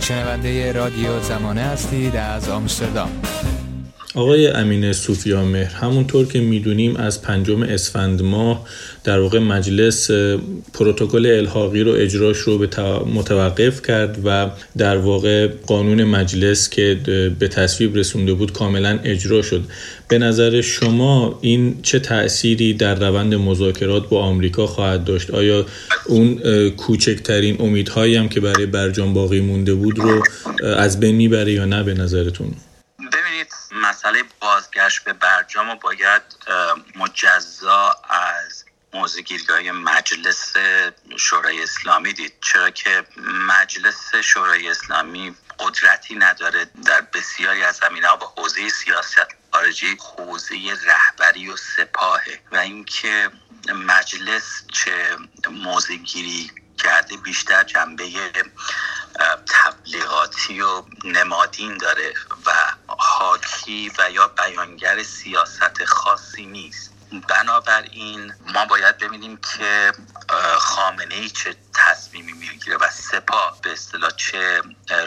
شنونده رادیو زمانه هستید از آمستردام. آقای امین صوفیا مهر همونطور که می‌دونیم از پنجم اسفند ماه در واقع مجلس پروتکل الحاقی رو اجراش رو به متوقف کرد و در واقع قانون مجلس که به تصویب رسونده بود کاملا اجرا شد. به نظر شما این چه تأثیری در روند مذاکرات با آمریکا خواهد داشت؟ آیا اون کوچکترین امیدهایی هم که برای برجام باقی مونده بود رو از بین می‌بره یا نه به نظرتون؟ به برجام رو باید مجزا از موزگیری مجلس شورای اسلامی دید. چرا که مجلس شورای اسلامی قدرتی نداره در بسیاری از زمینه با حوزه سیاست خارجی حوزه رهبری و سپاهه و اینکه مجلس چه موزگیری کرده بیشتر جنبه تبلیغاتی و نمادین داره. حاکی و یا بیانگر سیاست خاصی نیست. بنابراین ما باید ببینیم که خامنه ای چه تصمیمی می‌گیره و سپاه به اصطلاح چه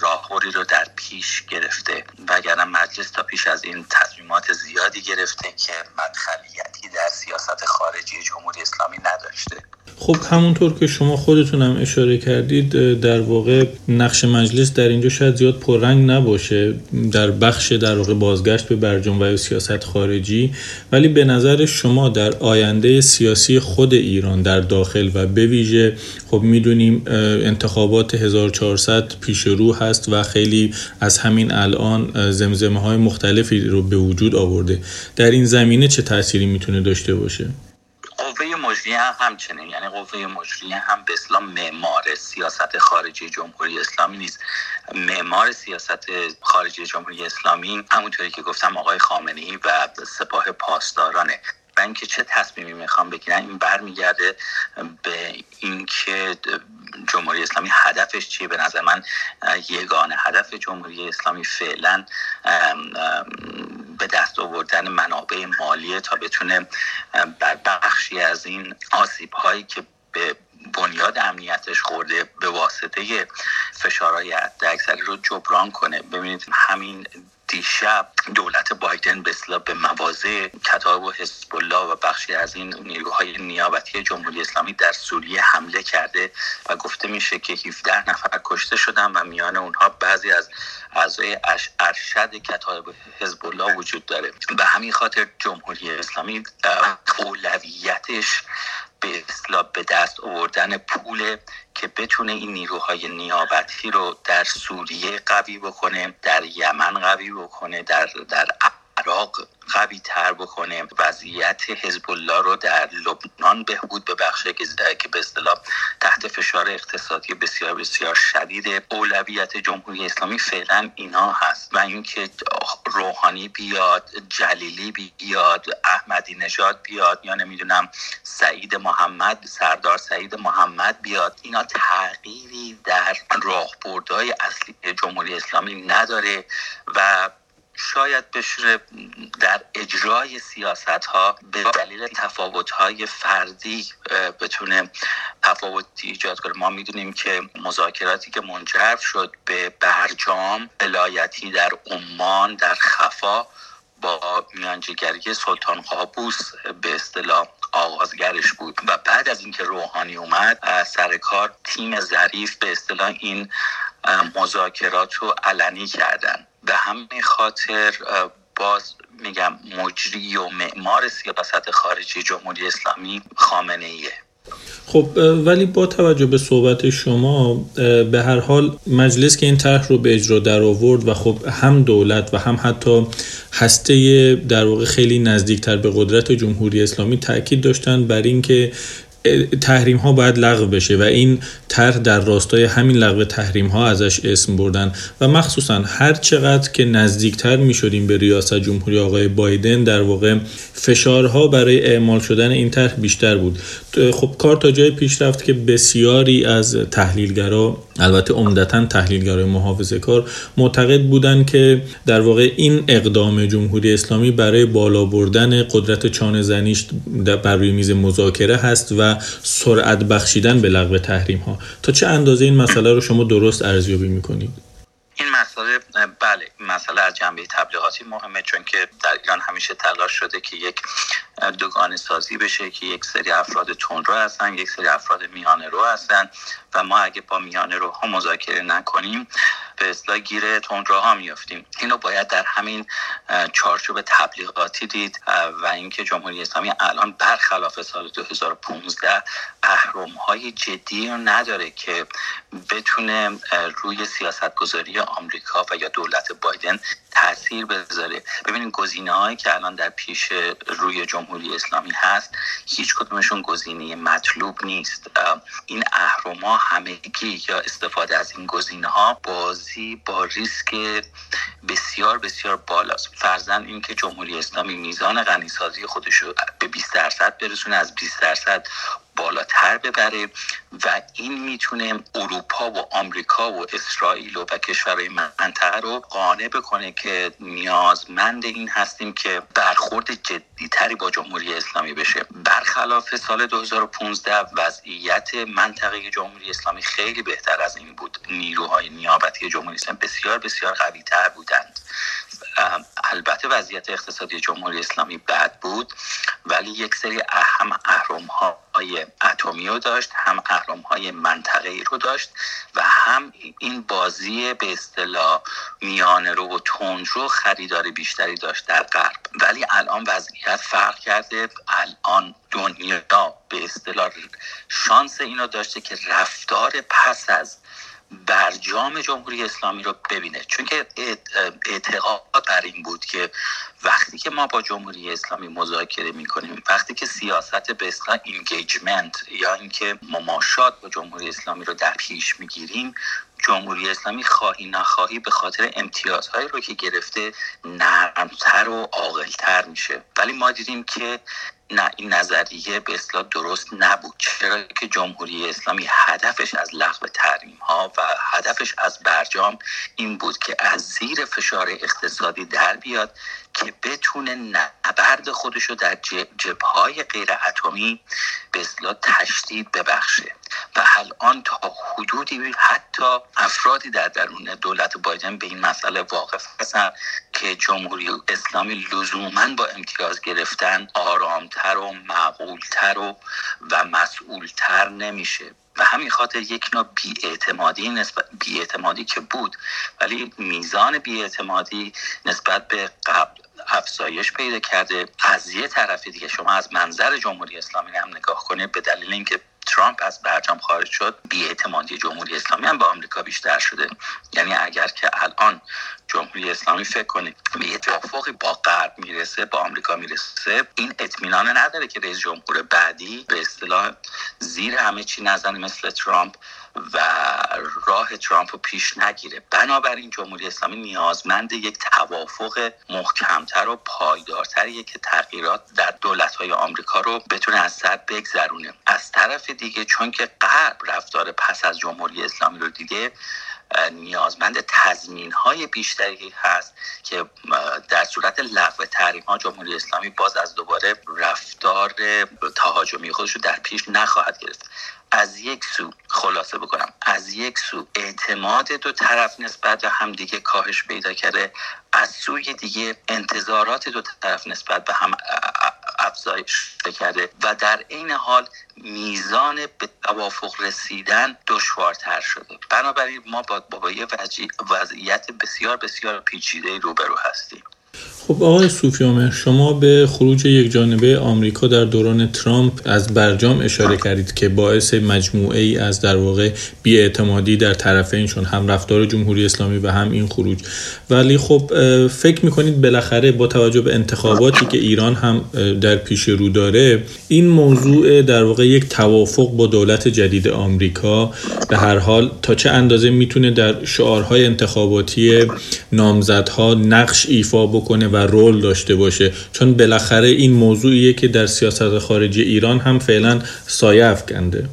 راهوری رو در پیش گرفته. وگرنه مجلس تا پیش از این تصمیمات زیادی گرفته که مدخلیتی در سیاست خارجی جمهوری اسلامی نداشته. خب همونطور که شما خودتون هم اشاره کردید در واقع نقش مجلس در اینجا شاید زیاد پررنگ نباشه در بخش در واقع بازگشت به برجام و سیاست خارجی ولی به نظر شما در آینده سیاسی خود ایران در داخل و به ویژه خب می‌دونیم انتخابات 1400 پیش رو هست و خیلی از همین الان زمزمه های مختلفی رو به وجود آورده در این زمینه چه تأثیری می‌تونه داشته باشه؟ قوه مجریه هم همچنین یعنی قوه مجریه هم به اسلام معمار سیاست خارجی جمهوری اسلامی نیست. معمار سیاست خارجی جمهوری اسلامی همونطوری که گفتم آقای خامنه ای و سپاه پاسدارانه. و اینکه چه تصمیمی می‌خوام بگیرن این برمیگرده به اینکه جمهوری اسلامی هدفش چیه؟ به نظر من یگانه. هدف جمهوری اسلامی فعلا به دست آوردن منابع مالیه تا بتونه بر بخشی از این آسیب هایی که به بنیاد امنیتش خورده به واسطه فشارهای اکثری رو جبران کنه. ببینید همین دیشب دولت بایدن به به مواضع کتاب و حزب الله و بخشی از این نیروهای نیابتی جمهوری اسلامی در سوریه حمله کرده و گفته میشه که 17 نفر کشته شدن و میان اونها بعضی از اعضای ارشد کتاب حزب الله وجود داره. به همین خاطر جمهوری اسلامی اولویتش به اصلاح به دست آوردن پول که بتونه این نیروهای نیابتی رو در سوریه قوی بکنه در یمن قوی بکنه در در عراق قوی تر بکنه. وضعیت حزب الله رو در لبنان بهبود ببخشه که به اصطلاح تحت فشار اقتصادی بسیار بسیار شدید اولویت جمهوری اسلامی فعلا اینا هست. و اینکه روحانی بیاد جلیلی بیاد احمدی نژاد بیاد یا نمی‌دونم سعید محمد سردار سعید محمد بیاد. اینا تغییری در راهبردهای اصلی جمهوری اسلامی نداره و شاید بشه در اجرای سیاست ها به دلیل تفاوت های فردی بتونه تفاوتی ایجاد کنه. ما می‌دونیم که مذاکراتی که منجر شد به برجام ولایتی در عمان در خفا با میانجیگری سلطان قابوس به اصطلاح آغازگرش بود و بعد از اینکه روحانی اومد سر کار تیم ظریف به اصطلاح این مذاکرات رو علنی کردن. به همین خاطر باز میگم مجری و معمار سیاست خارجی جمهوری اسلامی خامنه ایه خب ولی با توجه به صحبت شما به هر حال مجلس که این طرح رو به اجرا در آورد و خب هم دولت و هم حتی هسته در واقع خیلی نزدیکتر به قدرت جمهوری اسلامی تاکید داشتن بر اینکه تحریم ها باید لغو بشه و این طرح در راستای همین لغو تحریم ها ازش اسم بردن و مخصوصا هر چقدر که نزدیکتر می شدیم به ریاست جمهوری آقای بایدن در واقع فشارها برای اعمال شدن این طرح بیشتر بود. خب کار تا جای پیش رفت که بسیاری از تحلیلگرا البته عمدتا تحلیلگرای محافظه کار معتقد بودند که در واقع این اقدام جمهوری اسلامی برای بالا بردن قدرت چانه زنیش بر روی میز مذاکره هست و سرعت بخشیدن به لغو تحریم ها تا چه اندازه این مسئله رو شما درست ارزیابی می‌کنید؟ بله مسئله از جنبه تبلیغاتی مهمه چون که در ایران همیشه تلاش شده که یک دوگانه سازی بشه که یک سری افراد تندرو هستن یک سری افراد میانه رو هستن و ما اگه با میانه رو ها مذاکره نکنیم به اصلاح گیر تندروها میافتیم. اینو باید در همین چارچوب تبلیغاتی دید و اینکه جمهوری اسلامی الان برخلاف سال 2015 اهرم های جدی نداره که بتونه روی سیاست گذاری آمریکا و یا دولت بایدن تاثیر بذاره. ببینید گزینه هایی که الان در پیش روی جمهوری اسلامی هست هیچ کدومشون گزینه مطلوب نیست. این اهرما همگی یا استفاده از این گزینه ها بازی با ریسک بسیار بسیار بالاست. فرزن اینکه جمهوری اسلامی میزان غنیسازی خودش رو به 20 درصد برسونه از 20 درصد بالاتر ببره و این می‌تونه اروپا و آمریکا و اسرائیل و, و کشورهای منطقه رو قانع بکنه که نیازمند این هستیم که برخورد جدیتری با جمهوری اسلامی بشه. برخلاف سال 2015 وضعیت منطقه جمهوری اسلامی خیلی بهتر از این بود. نیروهای نیابتی جمهوری اسلامی بسیار بسیار قوی تر بودند البته وضعیت اقتصادی جمهوری اسلامی بد بود ولی یک سری اهم اهرم های اتمی رو داشت هم اهرم های منطقه رو داشت و هم این بازی به اصطلاح میانه رو و تون رو خریدار بیشتری داشت در غرب. ولی الان وضعیت فرق کرده. الان دنیا به اصطلاح شانس اینو داشته که رفتار پس از برجام جمهوری اسلامی رو ببینه. چون که اعتقاد بر این بود که وقتی که ما با جمهوری اسلامی مذاکره می‌کنیم وقتی که سیاست به اصطلاح اینگیجمنت یا اینکه مماشات با جمهوری اسلامی رو در پیش می‌گیریم جمهوری اسلامی خواهی نخواهی به خاطر امتیازهایی رو که گرفته نرمتر و عاقلتر میشه. ولی ما دیدیم که نه این نظریه به اصلاح درست نبود. چرا که جمهوری اسلامی هدفش از لغو تحریم ها و هدفش از برجام این بود که از زیر فشار اقتصادی در بیاد که بتونه نبرد خودش رو در جبهای غیر اتمی به اصلاح تشدید ببخشه. و الان تا حدودی حتی افرادی در درون دولت بایدن به این مسئله واقف هستن که جمهوری اسلامی لزوما با امتیاز گرفتن آرامتر و معقولتر و و مسئولتر نمیشه. و همین خاطر یک نوع بیاعتمادی نسبت بیاعتمادی که بود. ولی میزان بیاعتمادی نسبت به قبل افزایش پیدا کرده. از یه طرف دیگه شما از منظر جمهوری اسلامی هم نگاه کنید به دلیل اینکه ترامپ از برجام خارج شد بیاعتمادی جمهوری اسلامی هم به آمریکا بیشتر شده. یعنی اگر که الان جمهوری اسلامی فکر کنید به یه توافقی با غرب می‌رسه با آمریکا می‌رسه این اطمینان نداره که رئیس جمهور بعدی به اصطلاح زیر همه چی نزنه مثل ترامپ. و راه ترامپ رو پیش نگیره. بنابراین جمهوری اسلامی نیازمند یک توافق محکمتر و پایدارتریه که تغییرات در دولت های آمریکا رو بتونه از سر بگذرونه. از طرف دیگه چون که غرب رفتار پس از جمهوری اسلامی رو دیده نیازمند تضمین های بیشتری هست که در صورت لغو تحریم ها جمهوری اسلامی باز از دوباره رفتار تهاجمی خودش رو در پیش نخواهد گرفت. از یک سو خلاصه بکنم از یک سو اعتماد دو طرف نسبت به هم دیگه کاهش پیدا کرده از سوی دیگه انتظارات دو طرف نسبت به هم افزایش کرده و در عین حال میزان به توافق رسیدن دشوارتر شده. بنابراین ما با, با یه وضعیت بسیار بسیار پیچیده روبرو هستیم. خب آقای سوفیامر شما به خروج یک جانبه آمریکا در دوران ترامپ از برجام اشاره کردید که باعث مجموعه ای از در واقع بیاعتمادی در طرفین چون هم رفتار جمهوری اسلامی و هم این خروج. ولی خب فکر می‌کنید بالاخره با توجه به انتخاباتی که ایران هم در پیش رو داره این موضوع در واقع یک توافق با دولت جدید آمریکا به هر حال تا چه اندازه می‌تونه در شعارهای انتخاباتی نامزدها نقش ایفا بکنه و رول داشته باشه. چون بالاخره این موضوعیه که در سیاست خارجی ایران هم فعلا سایه افکنده.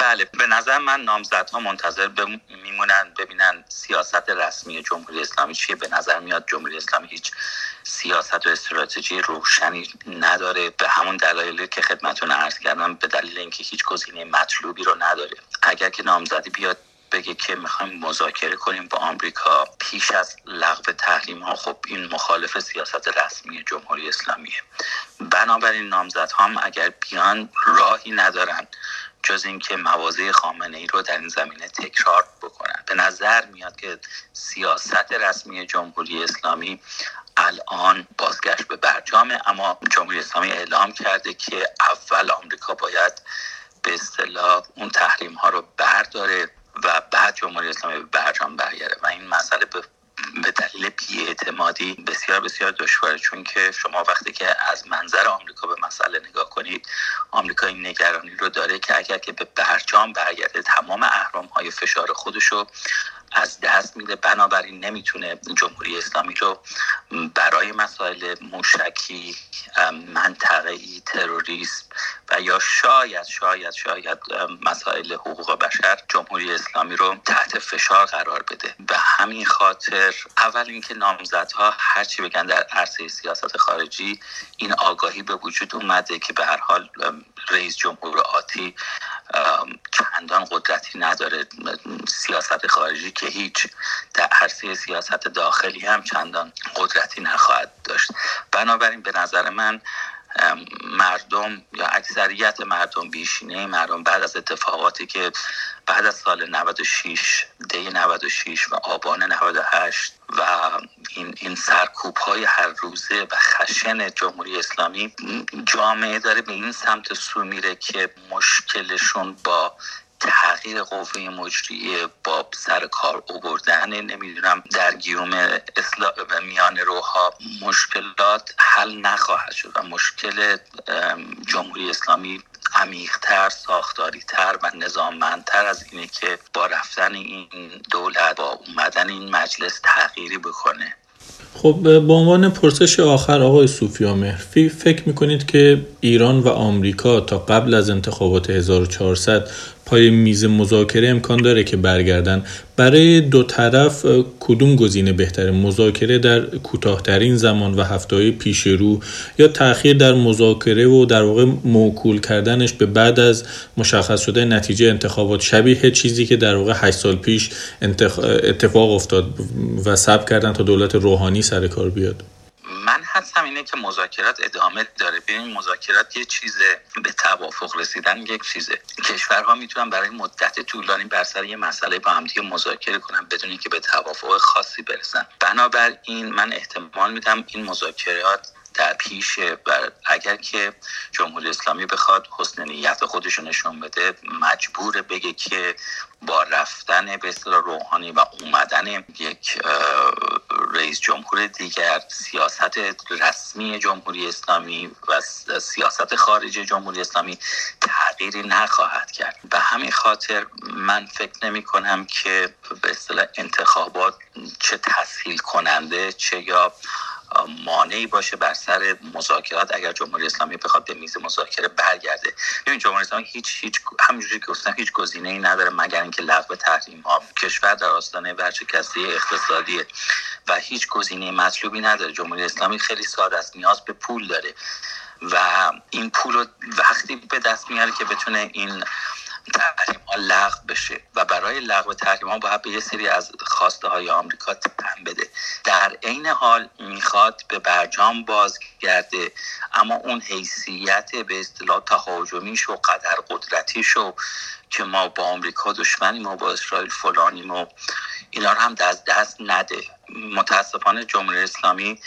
بله به نظر من نامزدها منتظر میمونن ببینن سیاست رسمی جمهوری اسلامی چیه. به نظر میاد جمهوری اسلامی هیچ سیاست و استراتژی روشنی نداره. به همون دلایلی که خدمتون عرض کردم به دلیل اینکه هیچ گزینه مطلوبی رو نداره. اگر که نامزدی بیاد بگه که می‌خوایم مذاکره کنیم با آمریکا پیش از لغو تحریم ها. خب این مخالف سیاست رسمی جمهوری اسلامیه. بنابراین نامزد هم اگر بیان راهی ندارن جز اینکه مواضع خامنه ای رو در این زمینه تکرار بکنن. به نظر میاد که سیاست رسمی جمهوری اسلامی الان بازگشت به برجامه اما جمهوری اسلامی اعلام کرده که اول آمریکا باید به اصطلاح اون تحریم ها رو برداره. و بعد جمهوری اسلامی به برجام برگرده و این مسئله به به دلیل بیاعتمادی بسیار بسیار دشواره. چون که شما وقتی که از منظر آمریکا به مسئله نگاه کنید آمریکا این نگرانی رو داره که اگر که به برجام برگرده تمام اهرام های فشار خودشو از دست میده. بنابراین نمی‌تونه جمهوری اسلامی رو برای مسائل موشکی منطقه‌ای تروریسم و یا شاید شاید شاید مسائل حقوق بشر جمهوری اسلامی رو تحت فشار قرار بده. به همین خاطر اول اینکه نامزدها هرچی بگن در عرصه سیاست خارجی این آگاهی به وجود اومده که به هر حال رئیس جمهور آتی چندان قدرتی نداره. سیاست خارجی که هیچ در عرصه سیاست داخلی هم چندان قدرتی نخواهد داشت. بنابراین به نظر من مردم یا اکثریت مردم بیشینه مردم بعد از اتفاقاتی که بعد از سال 96 دی 96 و آبان 98 و این, این سرکوب های هر روزه و خشن جمهوری اسلامی جامعه داره به این سمت سو میره که مشکلشون با تغییر قوه مجریه با سر کار اوبردن نمی‌دونم در گیوم اصلاح و میان روها مشکلات حل نخواهد شد و مشکل جمهوری اسلامی عمیقتر ساختاریتر و نظاممندتر از اینه که با رفتن این دولت با اومدن این مجلس تغییری بکنه. خب به عنوان پرسش آخر آقای صوفیا فکر می‌کنید که ایران و آمریکا تا قبل از انتخابات 1400 پای میز مذاکره امکان داره که برگردن. برای دو طرف کدوم گزینه بهتره مذاکره در کوتاهترین زمان و هفته پیش رو یا تاخیر در مذاکره و در واقع موکول کردنش به بعد از مشخص شده نتیجه انتخابات؟ شبیه چیزی که در واقع 8 سال پیش اتفاق افتاد و سب کردن تا دولت روحانی سر کار بیاد. من حدسم اینه که مذاکرات ادامه داره. ببین مذاکرات یه چیزه. به توافق رسیدن یک چیزه. کشورها می‌تونن برای مدت طولانی بر سر یه مسئله با همدیگه مذاکره کنن بدون اینکه به توافق خاصی برسن. بنابراین من احتمال میدم این مذاکرات در پیش و اگر که جمهوری اسلامی بخواد حسن نیت خودش نشون بده مجبور بگه که با رفتن به اصطلاح روحانی و اومدن یک رئیس جمهور دیگر سیاست رسمی جمهوری اسلامی و سیاست خارج جمهوری اسلامی تغییری نخواهد کرد. به همین خاطر من فکر نمی کنم که به اصطلاح انتخابات چه تسهیل کننده چه یا مانعی باشه بر سر مذاکرات. اگر جمهوری اسلامی بخواد به میز مذاکره برگرده. ببین جمهوری اسلامی هیچ هیچ همونجوری که هیچ ای نداره مگر اینکه لغو تحریم ها کشور در آستانه ورشکسته اقتصادی و هیچ گزینه مطلوبی نداره. جمهوری اسلامی خیلی ساده است نیاز به پول داره. و این پول رو وقتی به دست میاره که بتونه این تحریم ها لغو بشه و برای لغو تحریم ها باید به یه سری از خواسته های آمریکا تن بده. در عین حال می‌خواد به برجام بازگرده اما اون حیثیت به اصطلاح تهاجمیش و قدر قدرتیش و که ما با آمریکا دشمنیم و با اسرائیل فلانیم و اینا رو هم دست دست نده. متاسفانه جمهوری اسلامی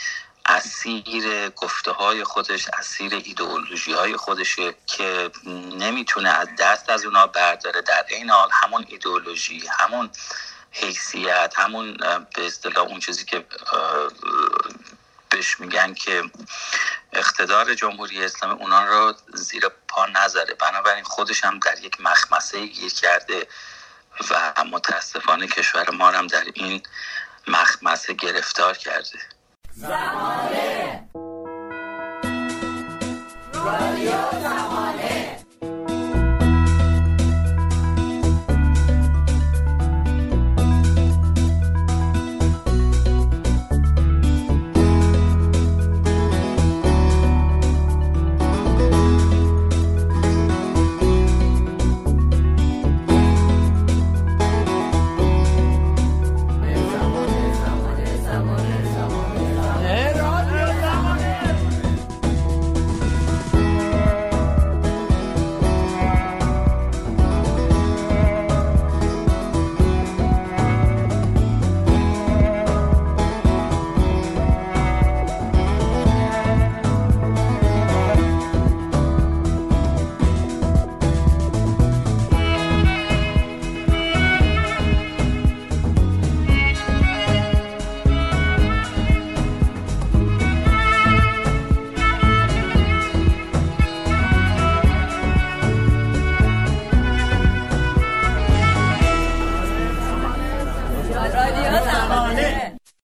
اسیر گفته های خودش اسیر ایدئولوژی های خودشه که نمی‌تونه از دست از اونا برداره. در این حال همون ایدئولوژی همون حیثیت همون به اصطلاح اون چیزی که بهش میگن که اقتدار جمهوری اسلامی اونا رو زیر پا نذاره. بنابراین خودش هم در یک مخمسه گیر کرده و متاسفانه کشور ما هم در این مخمسه گرفتار کرده. زمانه رادیو زمانه